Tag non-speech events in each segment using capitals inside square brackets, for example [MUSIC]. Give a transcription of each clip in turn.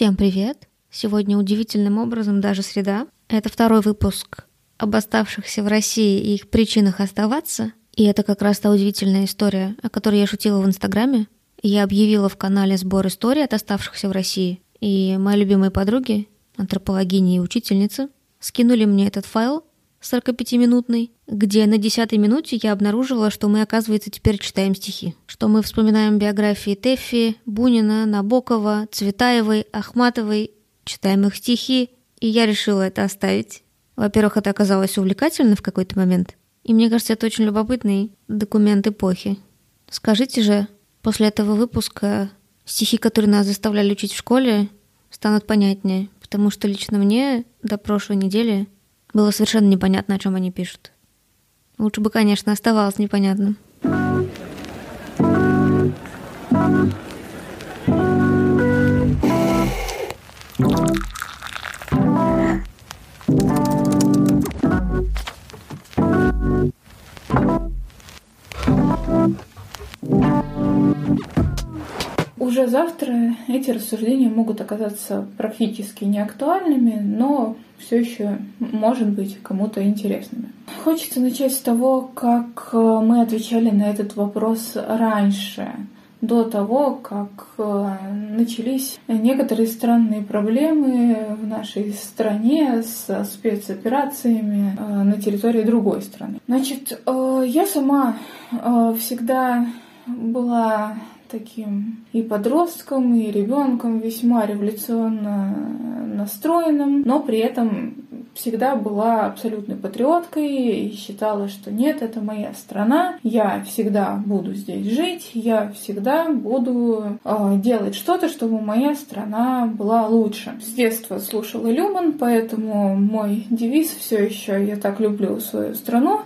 Всем привет! Сегодня удивительным образом даже среда. Это второй выпуск об оставшихся в России и их причинах оставаться. И это как раз та удивительная история, о которой я шутила в Инстаграме. Я объявила в канале сбор историй от оставшихся в России. И мои любимые подруги, антропологини и учительницы, скинули мне этот файл 45-минутный, где на 10 минуте я обнаружила, что мы, оказывается, теперь читаем стихи. Что мы вспоминаем биографии Тэффи, Бунина, Набокова, Цветаевой, Ахматовой, читаем их стихи, и я решила это оставить. Во-первых, это оказалось увлекательно в какой-то момент, и мне кажется, это очень любопытный документ эпохи. Скажите же, после этого выпуска стихи, которые нас заставляли учить в школе, станут понятнее, потому что лично мне до прошлой недели было совершенно непонятно, о чем они пишут. Лучше бы, конечно, оставалось непонятным. Уже завтра эти рассуждения могут оказаться практически неактуальными, но все еще, может быть, кому-то интересными. Хочется начать с того, как э, мы отвечали на этот вопрос раньше, до того, как э, начались некоторые странные проблемы в нашей стране с спецоперациями э, на территории другой страны. Значит, я сама всегда была таким и подростком, и ребенком весьма революционно настроенным, но при этом всегда была абсолютной патриоткой и считала, что нет, это моя страна, я всегда буду здесь жить, я всегда буду э, делать что-то, чтобы моя страна была лучше. С детства слушала Люман, поэтому мой девиз все еще «Я так люблю свою страну».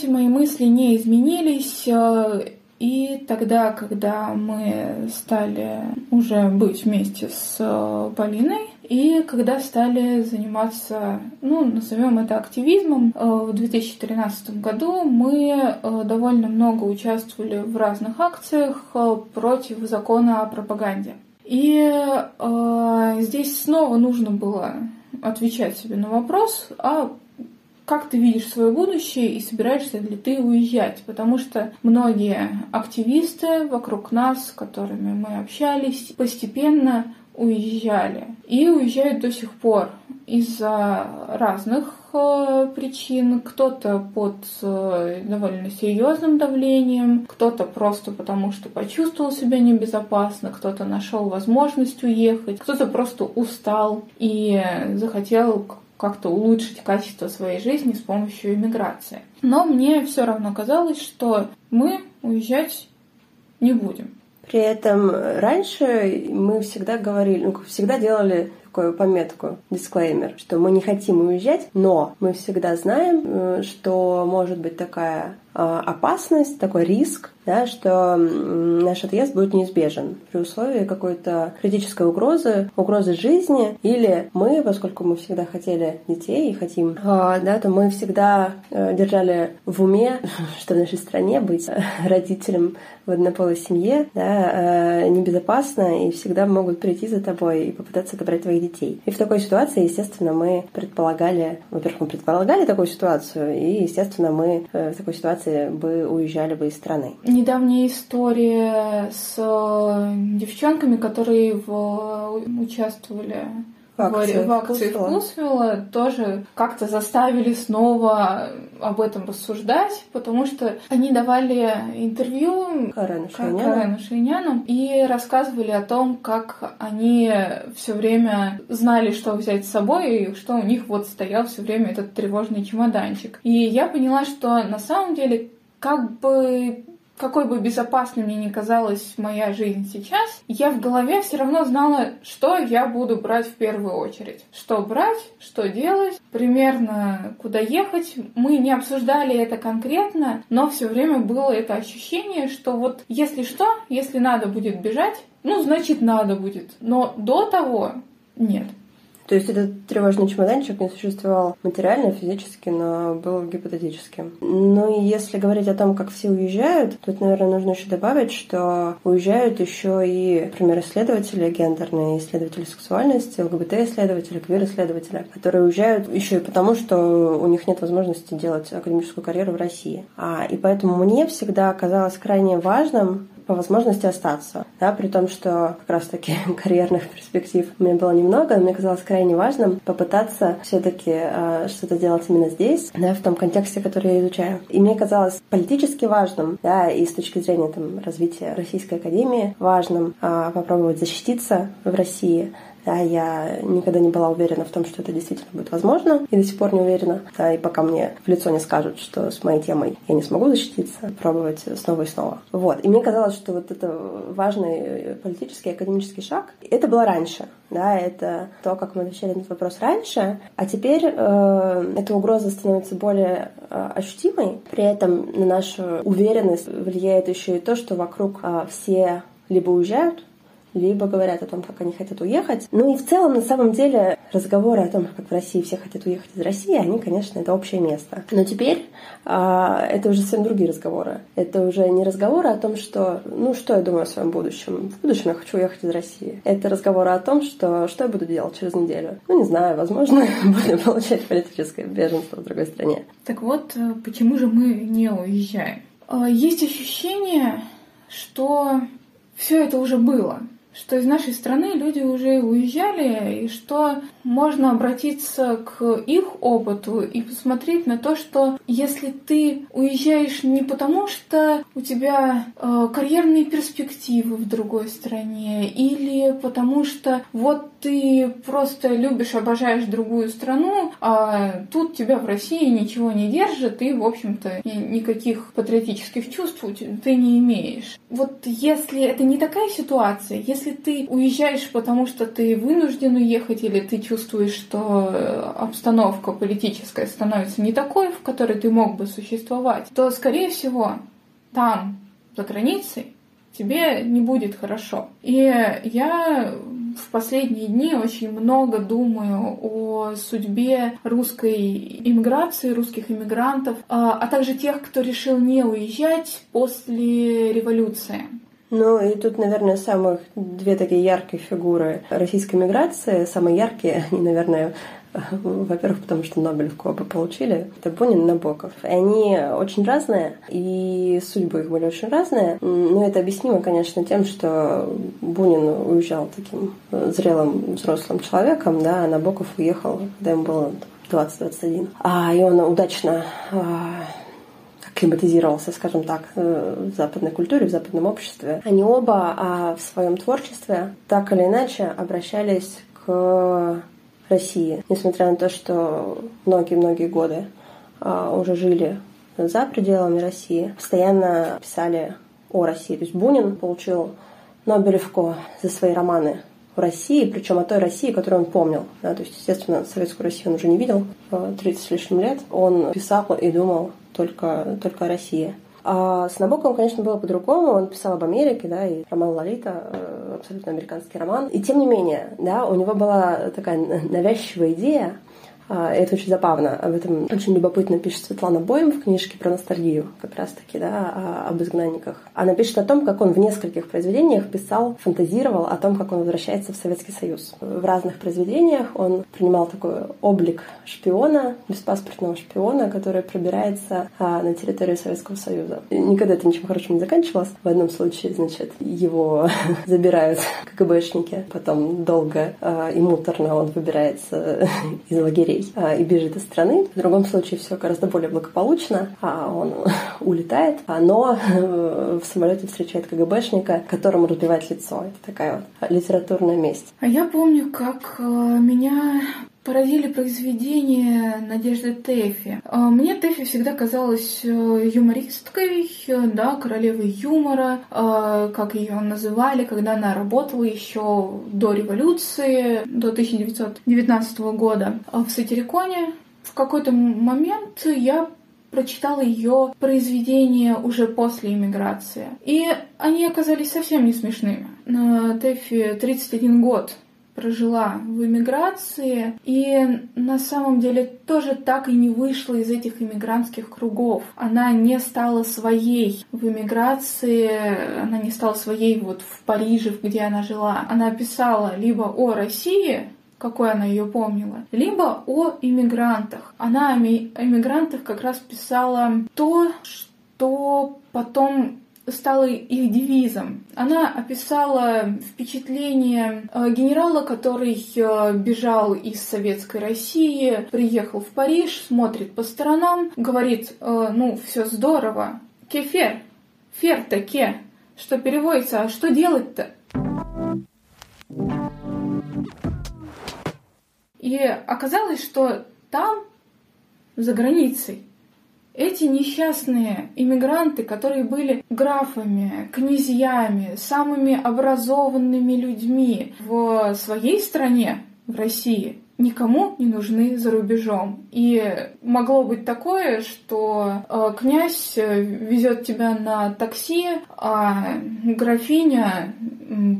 Эти мои мысли не изменились. Э, и тогда, когда мы стали уже быть вместе с э, Полиной, и когда стали заниматься, ну, назовем это активизмом, э, в 2013 году мы довольно много участвовали в разных акциях против закона о пропаганде. И э, здесь снова нужно было отвечать себе на вопрос, а как ты видишь свое будущее и собираешься ли ты уезжать? Потому что многие активисты вокруг нас, с которыми мы общались, постепенно уезжали. И уезжают до сих пор из-за разных э, причин. Кто-то под э, довольно серьезным давлением, кто-то просто потому, что почувствовал себя небезопасно, кто-то нашел возможность уехать, кто-то просто устал и захотел как-то улучшить качество своей жизни с помощью иммиграции. Но мне все равно казалось, что мы уезжать не будем. При этом раньше мы всегда говорили, ну, всегда делали такую пометку, дисклеймер, что мы не хотим уезжать, но мы всегда знаем, э, что может быть такая опасность, такой риск, да, что наш отъезд будет неизбежен при условии какой-то критической угрозы, угрозы жизни, или мы, поскольку мы всегда хотели детей и хотим, а, да, то мы всегда э, держали в уме, [LAUGHS] что в нашей стране быть родителем в однополой семье да, э, небезопасно, и всегда могут прийти за тобой и попытаться отобрать твоих детей. И в такой ситуации, естественно, мы предполагали, во-первых, мы предполагали такую ситуацию, и, естественно, мы э, в такой ситуации ситуации бы уезжали бы из страны. Недавняя история с э, девчонками, которые в... участвовали в акции, в акции Вкусвилла тоже как-то заставили снова об этом рассуждать, потому что они давали интервью Карену Шейняну и рассказывали о том, как они все время знали, что взять с собой, и что у них вот стоял все время этот тревожный чемоданчик. И я поняла, что на самом деле как бы какой бы безопасной мне ни казалась моя жизнь сейчас, я в голове все равно знала, что я буду брать в первую очередь. Что брать, что делать, примерно куда ехать. Мы не обсуждали это конкретно, но все время было это ощущение, что вот если что, если надо будет бежать, ну, значит, надо будет. Но до того нет. То есть этот тревожный чемоданчик не существовал материально, физически, но был гипотетическим. Ну и если говорить о том, как все уезжают, тут, наверное, нужно еще добавить, что уезжают еще и, например, исследователи гендерные, исследователи сексуальности, ЛГБТ-исследователи, квир-исследователи, которые уезжают еще и потому, что у них нет возможности делать академическую карьеру в России. А, и поэтому мне всегда казалось крайне важным по возможности остаться. Да, при том, что как раз-таки [LAUGHS] карьерных перспектив у меня было немного, но мне казалось крайне важным попытаться все-таки э, что-то делать именно здесь, да, в том контексте, который я изучаю. И мне казалось политически важным, да, и с точки зрения там, развития Российской Академии важным э, попробовать защититься в России, да, я никогда не была уверена в том, что это действительно будет возможно, и до сих пор не уверена. Да, и пока мне в лицо не скажут, что с моей темой я не смогу защититься, пробовать снова и снова. Вот. И мне казалось, что вот это важный политический, академический шаг. Это было раньше. Да, это то, как мы отвечали на этот вопрос раньше. А теперь э, эта угроза становится более э, ощутимой. При этом на нашу уверенность влияет еще и то, что вокруг э, все либо уезжают, либо говорят о том, как они хотят уехать. Ну и в целом, на самом деле, разговоры о том, как в России все хотят уехать из России, они, конечно, это общее место. Но теперь а, это уже совсем другие разговоры. Это уже не разговоры о том, что, ну, что я думаю о своем будущем. В будущем я хочу уехать из России. Это разговоры о том, что, что я буду делать через неделю. Ну, не знаю, возможно, [LAUGHS] буду получать политическое беженство в другой стране. Так вот, э, почему же мы не уезжаем? А, есть ощущение, что все это уже было что из нашей страны люди уже уезжали, и что можно обратиться к их опыту и посмотреть на то, что если ты уезжаешь не потому, что у тебя э, карьерные перспективы в другой стране, или потому что вот ты просто любишь, обожаешь другую страну, а тут тебя в России ничего не держит, и, в общем-то, никаких патриотических чувств ты не имеешь. Вот если это не такая ситуация, если ты уезжаешь, потому что ты вынужден уехать, или ты чувствуешь, что э, обстановка политическая становится не такой, в которой ты мог бы существовать, то, скорее всего, там, за границей, тебе не будет хорошо. И я в последние дни очень много думаю о судьбе русской иммиграции, русских иммигрантов, а, а также тех, кто решил не уезжать после революции. Ну и тут, наверное, самых две такие яркие фигуры российской миграции, самые яркие, [LAUGHS] они, наверное, [LAUGHS] во-первых, потому что Нобелевку оба получили. Это Бунин и Набоков. И они очень разные, и судьбы их были очень разные. Но это объяснимо, конечно, тем, что Бунин уезжал таким зрелым взрослым человеком, да, а Набоков уехал, когда ему было 20-21. А, и он удачно а, климатизировался, скажем так, э, в западной культуре, в западном обществе. Они оба а, в своем творчестве так или иначе обращались к России, несмотря на то, что многие-многие годы а, уже жили за пределами России, постоянно писали о России. То есть Бунин получил Нобелевку за свои романы в России, причем о той России, которую он помнил. Да, то есть, естественно, советскую Россию он уже не видел 30 с лишним лет. Он писал и думал только, только о России. А с Набоковым, конечно, было по-другому. Он писал об Америке, да, и роман «Лолита» э, — абсолютно американский роман. И тем не менее, да, у него была такая навязчивая идея это очень забавно. Об этом очень любопытно пишет Светлана Боем в книжке про ностальгию, как раз-таки, да, об изгнанниках. Она пишет о том, как он в нескольких произведениях писал, фантазировал о том, как он возвращается в Советский Союз. В разных произведениях он принимал такой облик шпиона, беспаспортного шпиона, который пробирается а, на территорию Советского Союза. Никогда это ничем хорошим не заканчивалось. В одном случае, значит, его [LAUGHS] забирают КГБшники, потом долго а, и муторно он выбирается [LAUGHS] из лагерей детей а, и бежит из страны. В другом случае все гораздо более благополучно, а он [LAUGHS] улетает, но э, [LAUGHS] в самолете встречает КГБшника, которому разбивает лицо. Это такая вот литературная месть. А я помню, как э, меня поразили произведения Надежды Тэфи. А, мне Тэфи всегда казалась э, юмористкой, да, королевой юмора, как ее называли, когда она работала еще до революции, до 1919 года в Сатириконе. В какой-то момент я прочитала ее произведения уже после иммиграции. И они оказались совсем не смешными. Тэфи 31 год прожила в эмиграции, и на самом деле тоже так и не вышла из этих иммигрантских кругов. Она не стала своей в эмиграции, она не стала своей вот в Париже, где она жила. Она писала либо о России, какой она ее помнила, либо о иммигрантах. Она о иммигрантах как раз писала то, что потом стало их девизом. Она описала впечатление э, генерала, который э, бежал из советской России, приехал в Париж, смотрит по сторонам, говорит, э, ну, все здорово, кефер, фер-то ке, что переводится, а что делать-то? И оказалось, что там, за границей, эти несчастные иммигранты, которые были графами, князьями, самыми образованными людьми в своей стране, в России, никому не нужны за рубежом. И могло быть такое, что э, князь везет тебя на такси, а графиня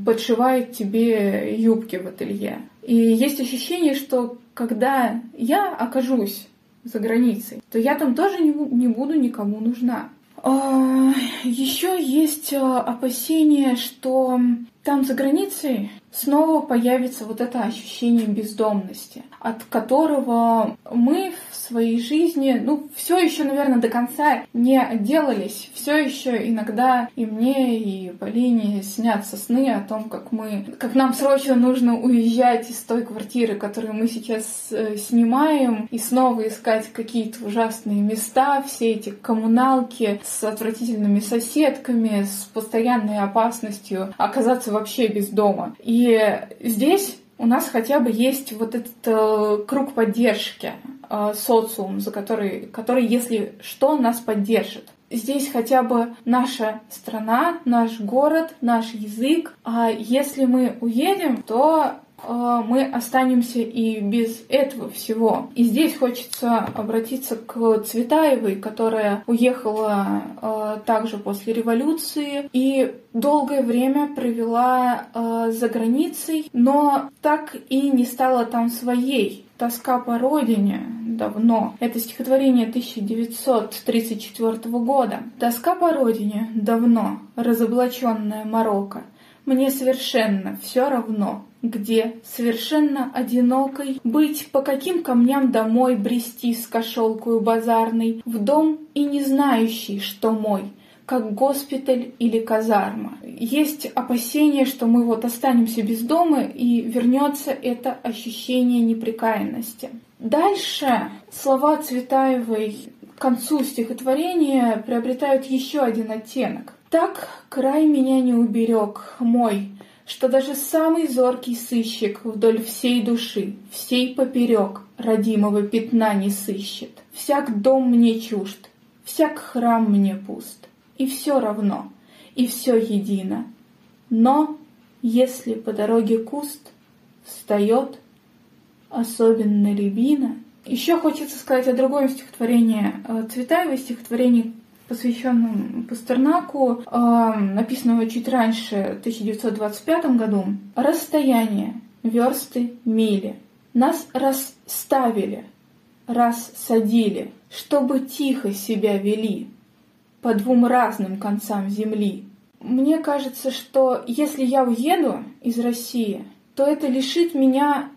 подшивает тебе юбки в ателье. И есть ощущение, что когда я окажусь за границей, то я там тоже не, не буду никому нужна. А, Еще есть а, опасение, что там за границей снова появится вот это ощущение бездомности, от которого мы в своей жизни, ну, все еще, наверное, до конца не отделались. Все еще иногда и мне, и Полине снятся сны о том, как мы, как нам срочно нужно уезжать из той квартиры, которую мы сейчас э, снимаем, и снова искать какие-то ужасные места, все эти коммуналки с отвратительными соседками, с постоянной опасностью оказаться вообще без дома. И здесь у нас хотя бы есть вот этот э, круг поддержки, э, социум, за который, который, если что, нас поддержит. Здесь хотя бы наша страна, наш город, наш язык. А если мы уедем, то Э, мы останемся и без этого всего. И здесь хочется обратиться к Цветаевой, которая уехала э, также после революции и долгое время провела э, за границей, но так и не стала там своей. «Тоска по родине» давно. Это стихотворение 1934 года. «Тоска по родине давно, разоблаченная Марокко. Мне совершенно все равно, где, совершенно одинокой, быть, по каким камням домой брести с кошелкою базарной, в дом и не знающий, что мой, как госпиталь или казарма. Есть опасение, что мы вот останемся без дома и вернется это ощущение неприкаянности. Дальше слова Цветаевой к концу стихотворения приобретают еще один оттенок. Так край меня не уберег, мой, что даже самый зоркий сыщик вдоль всей души, всей поперек родимого пятна не сыщет. Всяк дом мне чужд, всяк храм мне пуст, и все равно, и все едино. Но если по дороге куст встает, особенно рябина. Еще хочется сказать о другом стихотворении э, Цветаевой, стихотворении посвященном Пастернаку, э, написанного чуть раньше, в 1925 году. «Расстояние, версты, мили. Нас расставили, рассадили, чтобы тихо себя вели по двум разным концам земли. Мне кажется, что если я уеду из России, то это лишит меня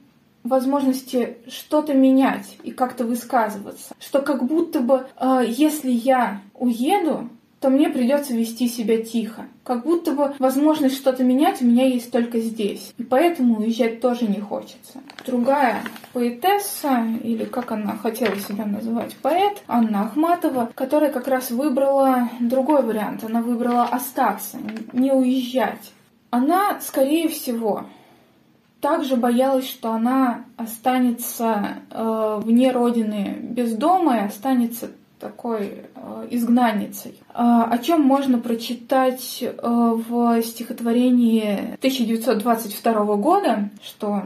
возможности что-то менять и как-то высказываться. Что как будто бы, э, если я уеду, то мне придется вести себя тихо. Как будто бы возможность что-то менять у меня есть только здесь. И поэтому уезжать тоже не хочется. Другая поэтесса, или как она хотела себя называть, поэт, Анна Ахматова, которая как раз выбрала другой вариант. Она выбрала остаться, не уезжать. Она, скорее всего, также боялась, что она останется э, вне родины без дома и останется такой э, изгнанницей. Э, о чем можно прочитать э, в стихотворении 1922 года, что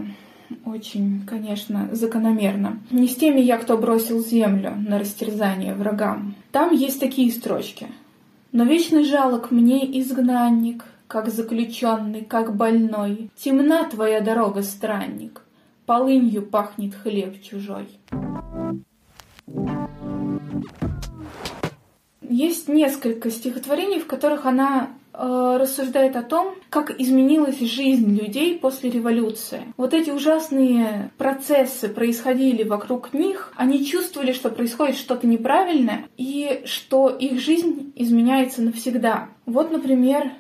очень, конечно, закономерно. Не с теми я, кто бросил землю на растерзание врагам. Там есть такие строчки. Но вечно жалок мне изгнанник, как заключенный, как больной. Темна твоя дорога, странник, полынью пахнет хлеб чужой. Есть несколько стихотворений, в которых она э, рассуждает о том, как изменилась жизнь людей после революции. Вот эти ужасные процессы происходили вокруг них, они чувствовали, что происходит что-то неправильное и что их жизнь изменяется навсегда. Вот, например,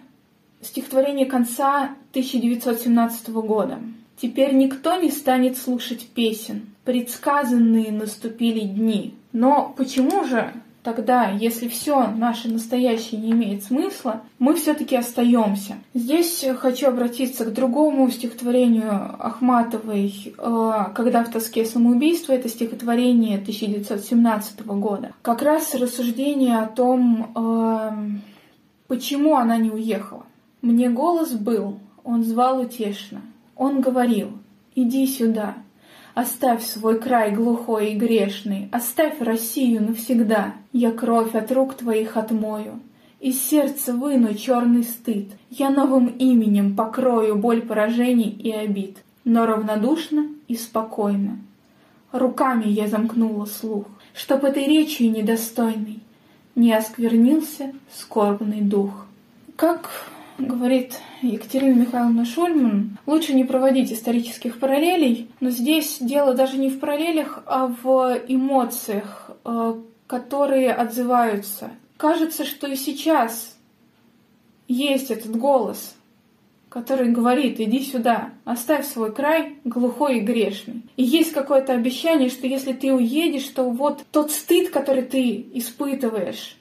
стихотворение конца 1917 года. «Теперь никто не станет слушать песен, предсказанные наступили дни. Но почему же тогда, если все наше настоящее не имеет смысла, мы все-таки остаемся. Здесь хочу обратиться к другому стихотворению Ахматовой э, «Когда в тоске самоубийство». Это стихотворение 1917 года. Как раз рассуждение о том, э, почему она не уехала. Мне голос был, он звал утешно. Он говорил, иди сюда, Оставь свой край глухой и грешный, Оставь Россию навсегда. Я кровь от рук твоих отмою, Из сердца выну черный стыд. Я новым именем покрою Боль поражений и обид, Но равнодушно и спокойно. Руками я замкнула слух, Чтоб этой речью недостойной Не осквернился скорбный дух. Как говорит Екатерина Михайловна Шульман, лучше не проводить исторических параллелей, но здесь дело даже не в параллелях, а в эмоциях, э, которые отзываются. Кажется, что и сейчас есть этот голос, который говорит, иди сюда, оставь свой край глухой и грешный. И есть какое-то обещание, что если ты уедешь, то вот тот стыд, который ты испытываешь,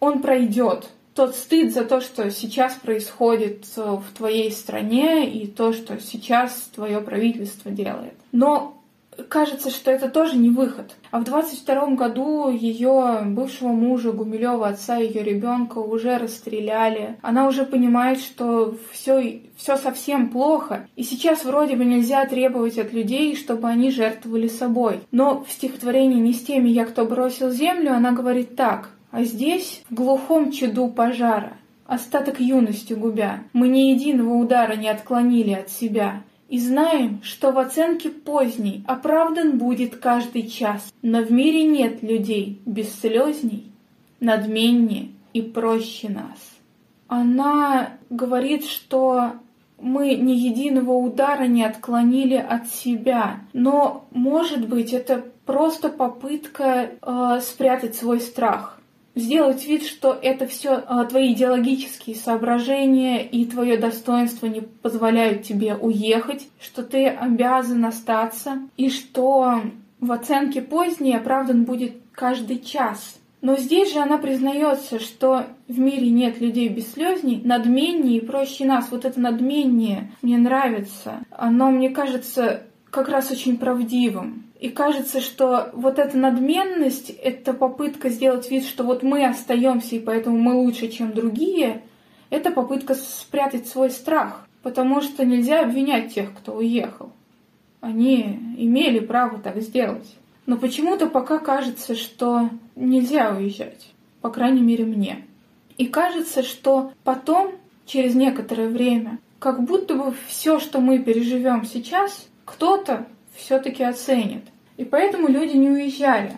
он пройдет, тот стыд за то, что сейчас происходит э, в твоей стране и то, что сейчас твое правительство делает. Но кажется, что это тоже не выход. А в 22 году ее бывшего мужа Гумилева, отца ее ребенка, уже расстреляли. Она уже понимает, что все, все совсем плохо. И сейчас вроде бы нельзя требовать от людей, чтобы они жертвовали собой. Но в стихотворении «Не с теми я, кто бросил землю» она говорит так. А здесь, в глухом чаду пожара, остаток юности губя, мы ни единого удара не отклонили от себя. И знаем, что в оценке поздней оправдан будет каждый час, но в мире нет людей бесслезней, надменнее и проще нас. Она говорит, что мы ни единого удара не отклонили от себя. Но, может быть, это просто попытка э, спрятать свой страх сделать вид, что это все а, твои идеологические соображения и твое достоинство не позволяют тебе уехать, что ты обязан остаться, и что в оценке поздней оправдан будет каждый час. Но здесь же она признается, что в мире нет людей без слезней, надменнее и проще нас. Вот это надменнее мне нравится. Оно, мне кажется, как раз очень правдивым. И кажется, что вот эта надменность, эта попытка сделать вид, что вот мы остаемся и поэтому мы лучше, чем другие, это попытка спрятать свой страх, потому что нельзя обвинять тех, кто уехал. Они имели право так сделать. Но почему-то пока кажется, что нельзя уезжать, по крайней мере мне. И кажется, что потом, через некоторое время, как будто бы все, что мы переживем сейчас, кто-то все-таки оценит. И поэтому люди не уезжали.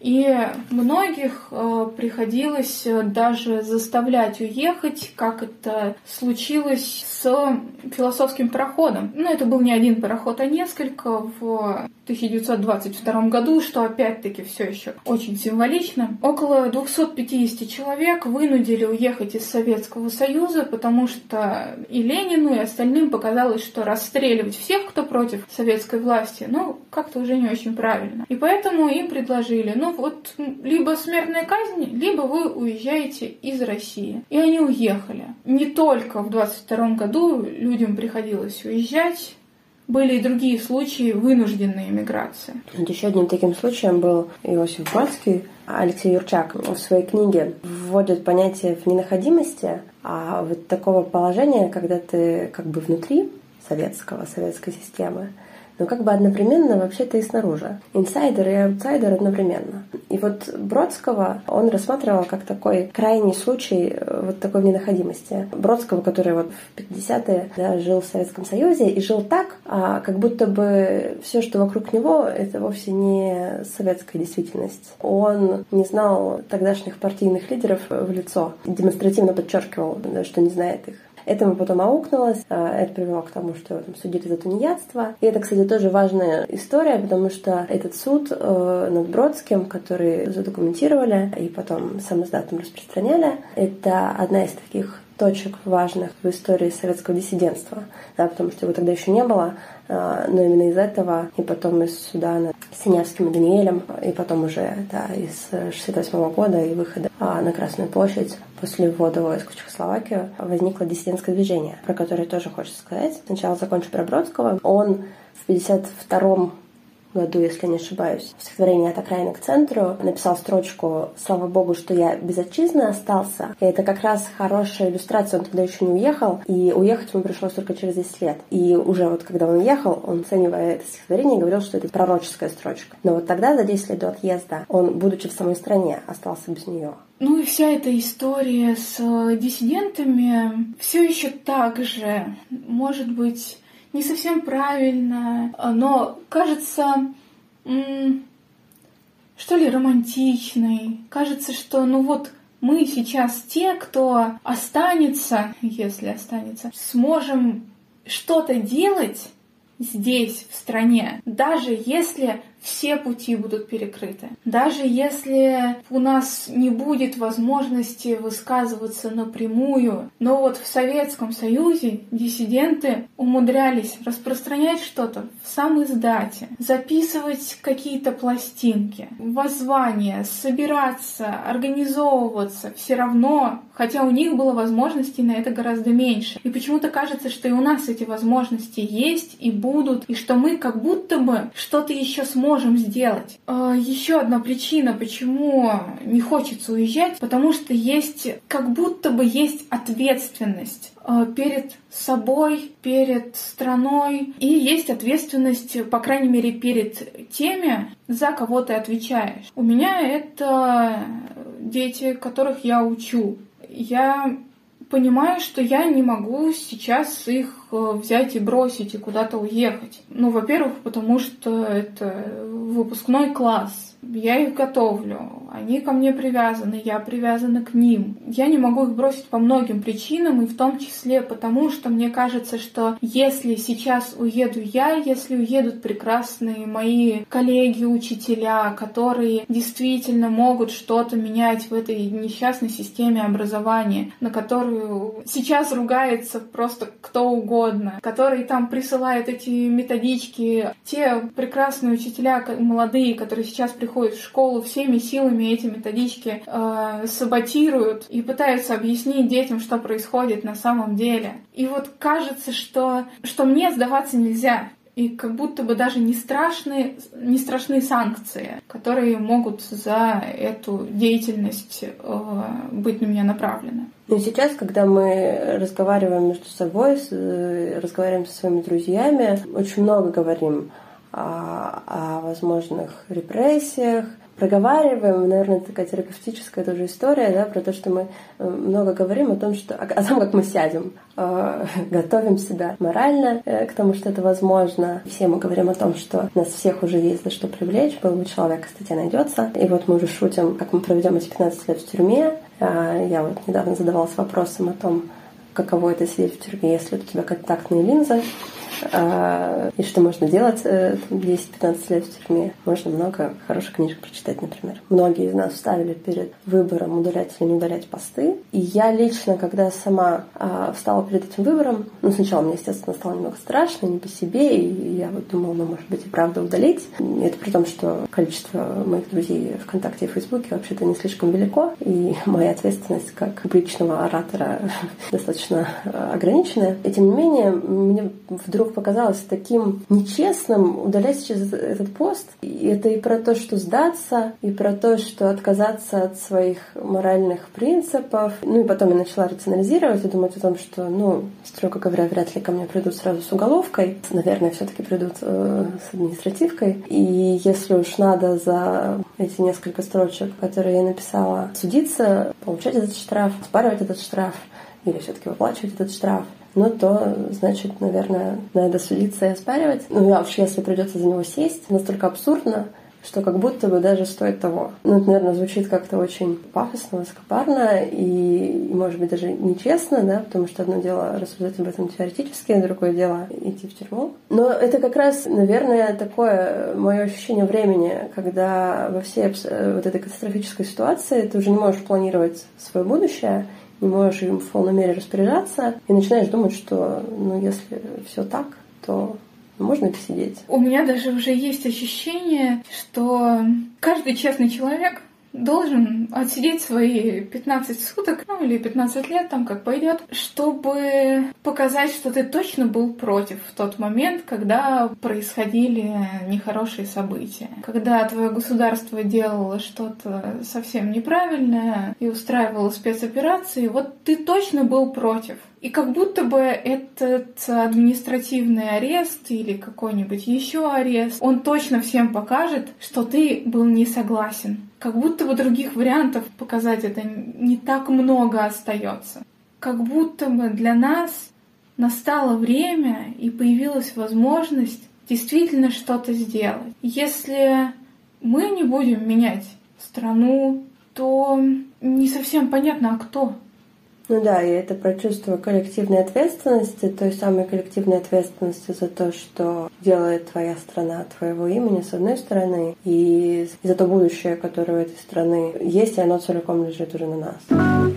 И многих э, приходилось э, даже заставлять уехать, как это случилось с философским пароходом. Ну, это был не один пароход, а несколько в 1922 году, что опять-таки все еще очень символично. Около 250 человек вынудили уехать из Советского Союза, потому что и Ленину, и остальным показалось, что расстреливать всех, кто против советской власти, ну, как-то уже не очень правильно. И поэтому им предложили, ну вот, либо смертная казнь, либо вы уезжаете из России. И они уехали. Не только в 22 году людям приходилось уезжать, были и другие случаи вынужденной эмиграции. Еще одним таким случаем был Иосиф Бродский. Алексей Юрчак в своей книге вводит понятие в ненаходимости, а вот такого положения, когда ты как бы внутри советского, советской системы, но как бы одновременно вообще-то и снаружи. Инсайдер и аутсайдер одновременно. И вот Бродского он рассматривал как такой крайний случай э, вот такой ненаходимости. Бродского, который вот в 50-е да, жил в Советском Союзе и жил так, а как будто бы все, что вокруг него, это вовсе не советская действительность. Он не знал тогдашних партийных лидеров в лицо, демонстративно подчеркивал, что не знает их. Этому потом аукнулось, а, это привело к тому, что там, судили за тунеядство. И это, кстати, тоже важная история, потому что этот суд э, над Бродским, который задокументировали и потом сам издатом распространяли, это одна из таких точек важных в истории советского диссидентства, да, потому что его тогда еще не было, а, но именно из этого и потом из суда над Синявским и Даниэлем, и потом уже да, из 68 года и выхода а, на Красную площадь после ввода войск в Чехословакию возникло диссидентское движение, про которое тоже хочется сказать. Сначала закончу про Бродского. Он в 52 году, если не ошибаюсь, в стихотворении «От окраины к центру» написал строчку «Слава Богу, что я без отчизны остался». И это как раз хорошая иллюстрация. Он тогда еще не уехал, и уехать ему пришлось только через 10 лет. И уже вот когда он уехал, он, оценивая это стихотворение, говорил, что это пророческая строчка. Но вот тогда, за 10 лет до отъезда, он, будучи в самой стране, остался без нее. Ну и вся эта история с диссидентами все еще так же, может быть, не совсем правильно, но кажется, что ли, романтичной. Кажется, что ну вот мы сейчас те, кто останется, если останется, сможем что-то делать здесь, в стране, даже если все пути будут перекрыты. Даже если у нас не будет возможности высказываться напрямую, но вот в Советском Союзе диссиденты умудрялись распространять что-то в сам издате, записывать какие-то пластинки, воззвания, собираться, организовываться, все равно, хотя у них было возможностей на это гораздо меньше. И почему-то кажется, что и у нас эти возможности есть и будут, и что мы как будто бы что-то еще сможем можем сделать. А, Еще одна причина, почему не хочется уезжать, потому что есть, как будто бы есть ответственность а, перед собой, перед страной. И есть ответственность, по крайней мере, перед теми, за кого ты отвечаешь. У меня это дети, которых я учу. Я понимаю, что я не могу сейчас их э, взять и бросить и куда-то уехать. Ну, во-первых, потому что это выпускной класс я их готовлю, они ко мне привязаны, я привязана к ним. Я не могу их бросить по многим причинам, и в том числе потому, что мне кажется, что если сейчас уеду я, если уедут прекрасные мои коллеги, учителя, которые действительно могут что-то менять в этой несчастной системе образования, на которую сейчас ругается просто кто угодно, которые там присылают эти методички, те прекрасные учителя, молодые, которые сейчас приходят приходят в школу всеми силами эти методички э, саботируют и пытаются объяснить детям, что происходит на самом деле. И вот кажется, что, что мне сдаваться нельзя. И как будто бы даже не страшные, не страшные санкции, которые могут за эту деятельность э, быть на меня направлены. Но сейчас, когда мы разговариваем между собой, э, разговариваем со своими друзьями, очень много говорим о, о возможных репрессиях, проговариваем, наверное, такая терапевтическая тоже история, да, про то, что мы э, много говорим о том, что о, о том, как мы сядем, э, [LAUGHS] готовим себя морально э, к тому, что это возможно. Все мы говорим о том, что нас всех уже есть за что привлечь, был бы человек, статья найдется. И вот мы уже шутим, как мы проведем эти 15 лет в тюрьме. Э, я вот недавно задавалась вопросом о том, каково это сидеть в тюрьме, если у тебя контактные линзы. А, и что можно делать 10-15 э, лет в тюрьме. Можно много хороших книжек прочитать, например. Многие из нас ставили перед выбором удалять или не удалять посты. И я лично, когда сама а, встала перед этим выбором, ну, сначала мне, естественно, стало немного страшно, не по себе, и я вот думала, ну, может быть, и правда удалить. Это при том, что количество моих друзей ВКонтакте и Фейсбуке вообще-то не слишком велико, и [LAUGHS] моя ответственность как публичного оратора [LAUGHS] достаточно ограниченная. И тем не менее, мне вдруг вдруг показалось таким нечестным удалять сейчас этот пост. И это и про то, что сдаться, и про то, что отказаться от своих моральных принципов. Ну и потом я начала рационализировать и думать о том, что, ну, строго говоря, вряд ли ко мне придут сразу с уголовкой. Наверное, все таки придут э, с административкой. И если уж надо за эти несколько строчек, которые я написала, судиться, получать этот штраф, спаривать этот штраф, или все-таки выплачивать этот штраф, ну, то, значит, наверное, надо судиться и оспаривать. Ну, а уж если придется за него сесть, настолько абсурдно, что как будто бы даже стоит того. Ну, это, наверное, звучит как-то очень пафосно, высокопарно и, может быть, даже нечестно, да, потому что одно дело рассуждать об этом теоретически, а другое дело идти в тюрьму. Но это как раз, наверное, такое мое ощущение времени, когда во всей вот этой катастрофической ситуации ты уже не можешь планировать свое будущее, не можешь им в полной мере распоряжаться, и начинаешь думать, что, ну, если все так, то можно посидеть. У меня даже уже есть ощущение, что каждый честный человек должен отсидеть свои 15 суток, ну или 15 лет, там как пойдет, чтобы показать, что ты точно был против в тот момент, когда происходили нехорошие события. Когда твое государство делало что-то совсем неправильное и устраивало спецоперации, вот ты точно был против. И как будто бы этот административный арест или какой-нибудь еще арест, он точно всем покажет, что ты был не согласен. Как будто бы других вариантов показать это не так много остается. Как будто бы для нас настало время и появилась возможность действительно что-то сделать. Если мы не будем менять страну, то не совсем понятно, а кто. Ну да, и это про чувство коллективной ответственности, той самой коллективной ответственности за то, что делает твоя страна твоего имени, с одной стороны, и за то будущее, которое у этой страны есть, и оно целиком лежит уже на нас.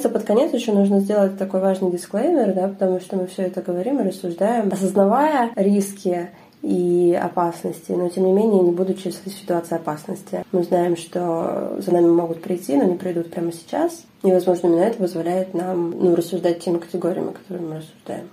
Кажется, под конец еще нужно сделать такой важный дисклеймер, да, потому что мы все это говорим и рассуждаем, осознавая риски и опасности, но тем не менее не будучи в ситуации опасности. Мы знаем, что за нами могут прийти, но не придут прямо сейчас. И, возможно, именно это позволяет нам ну, рассуждать теми категориями, которыми мы рассуждаем.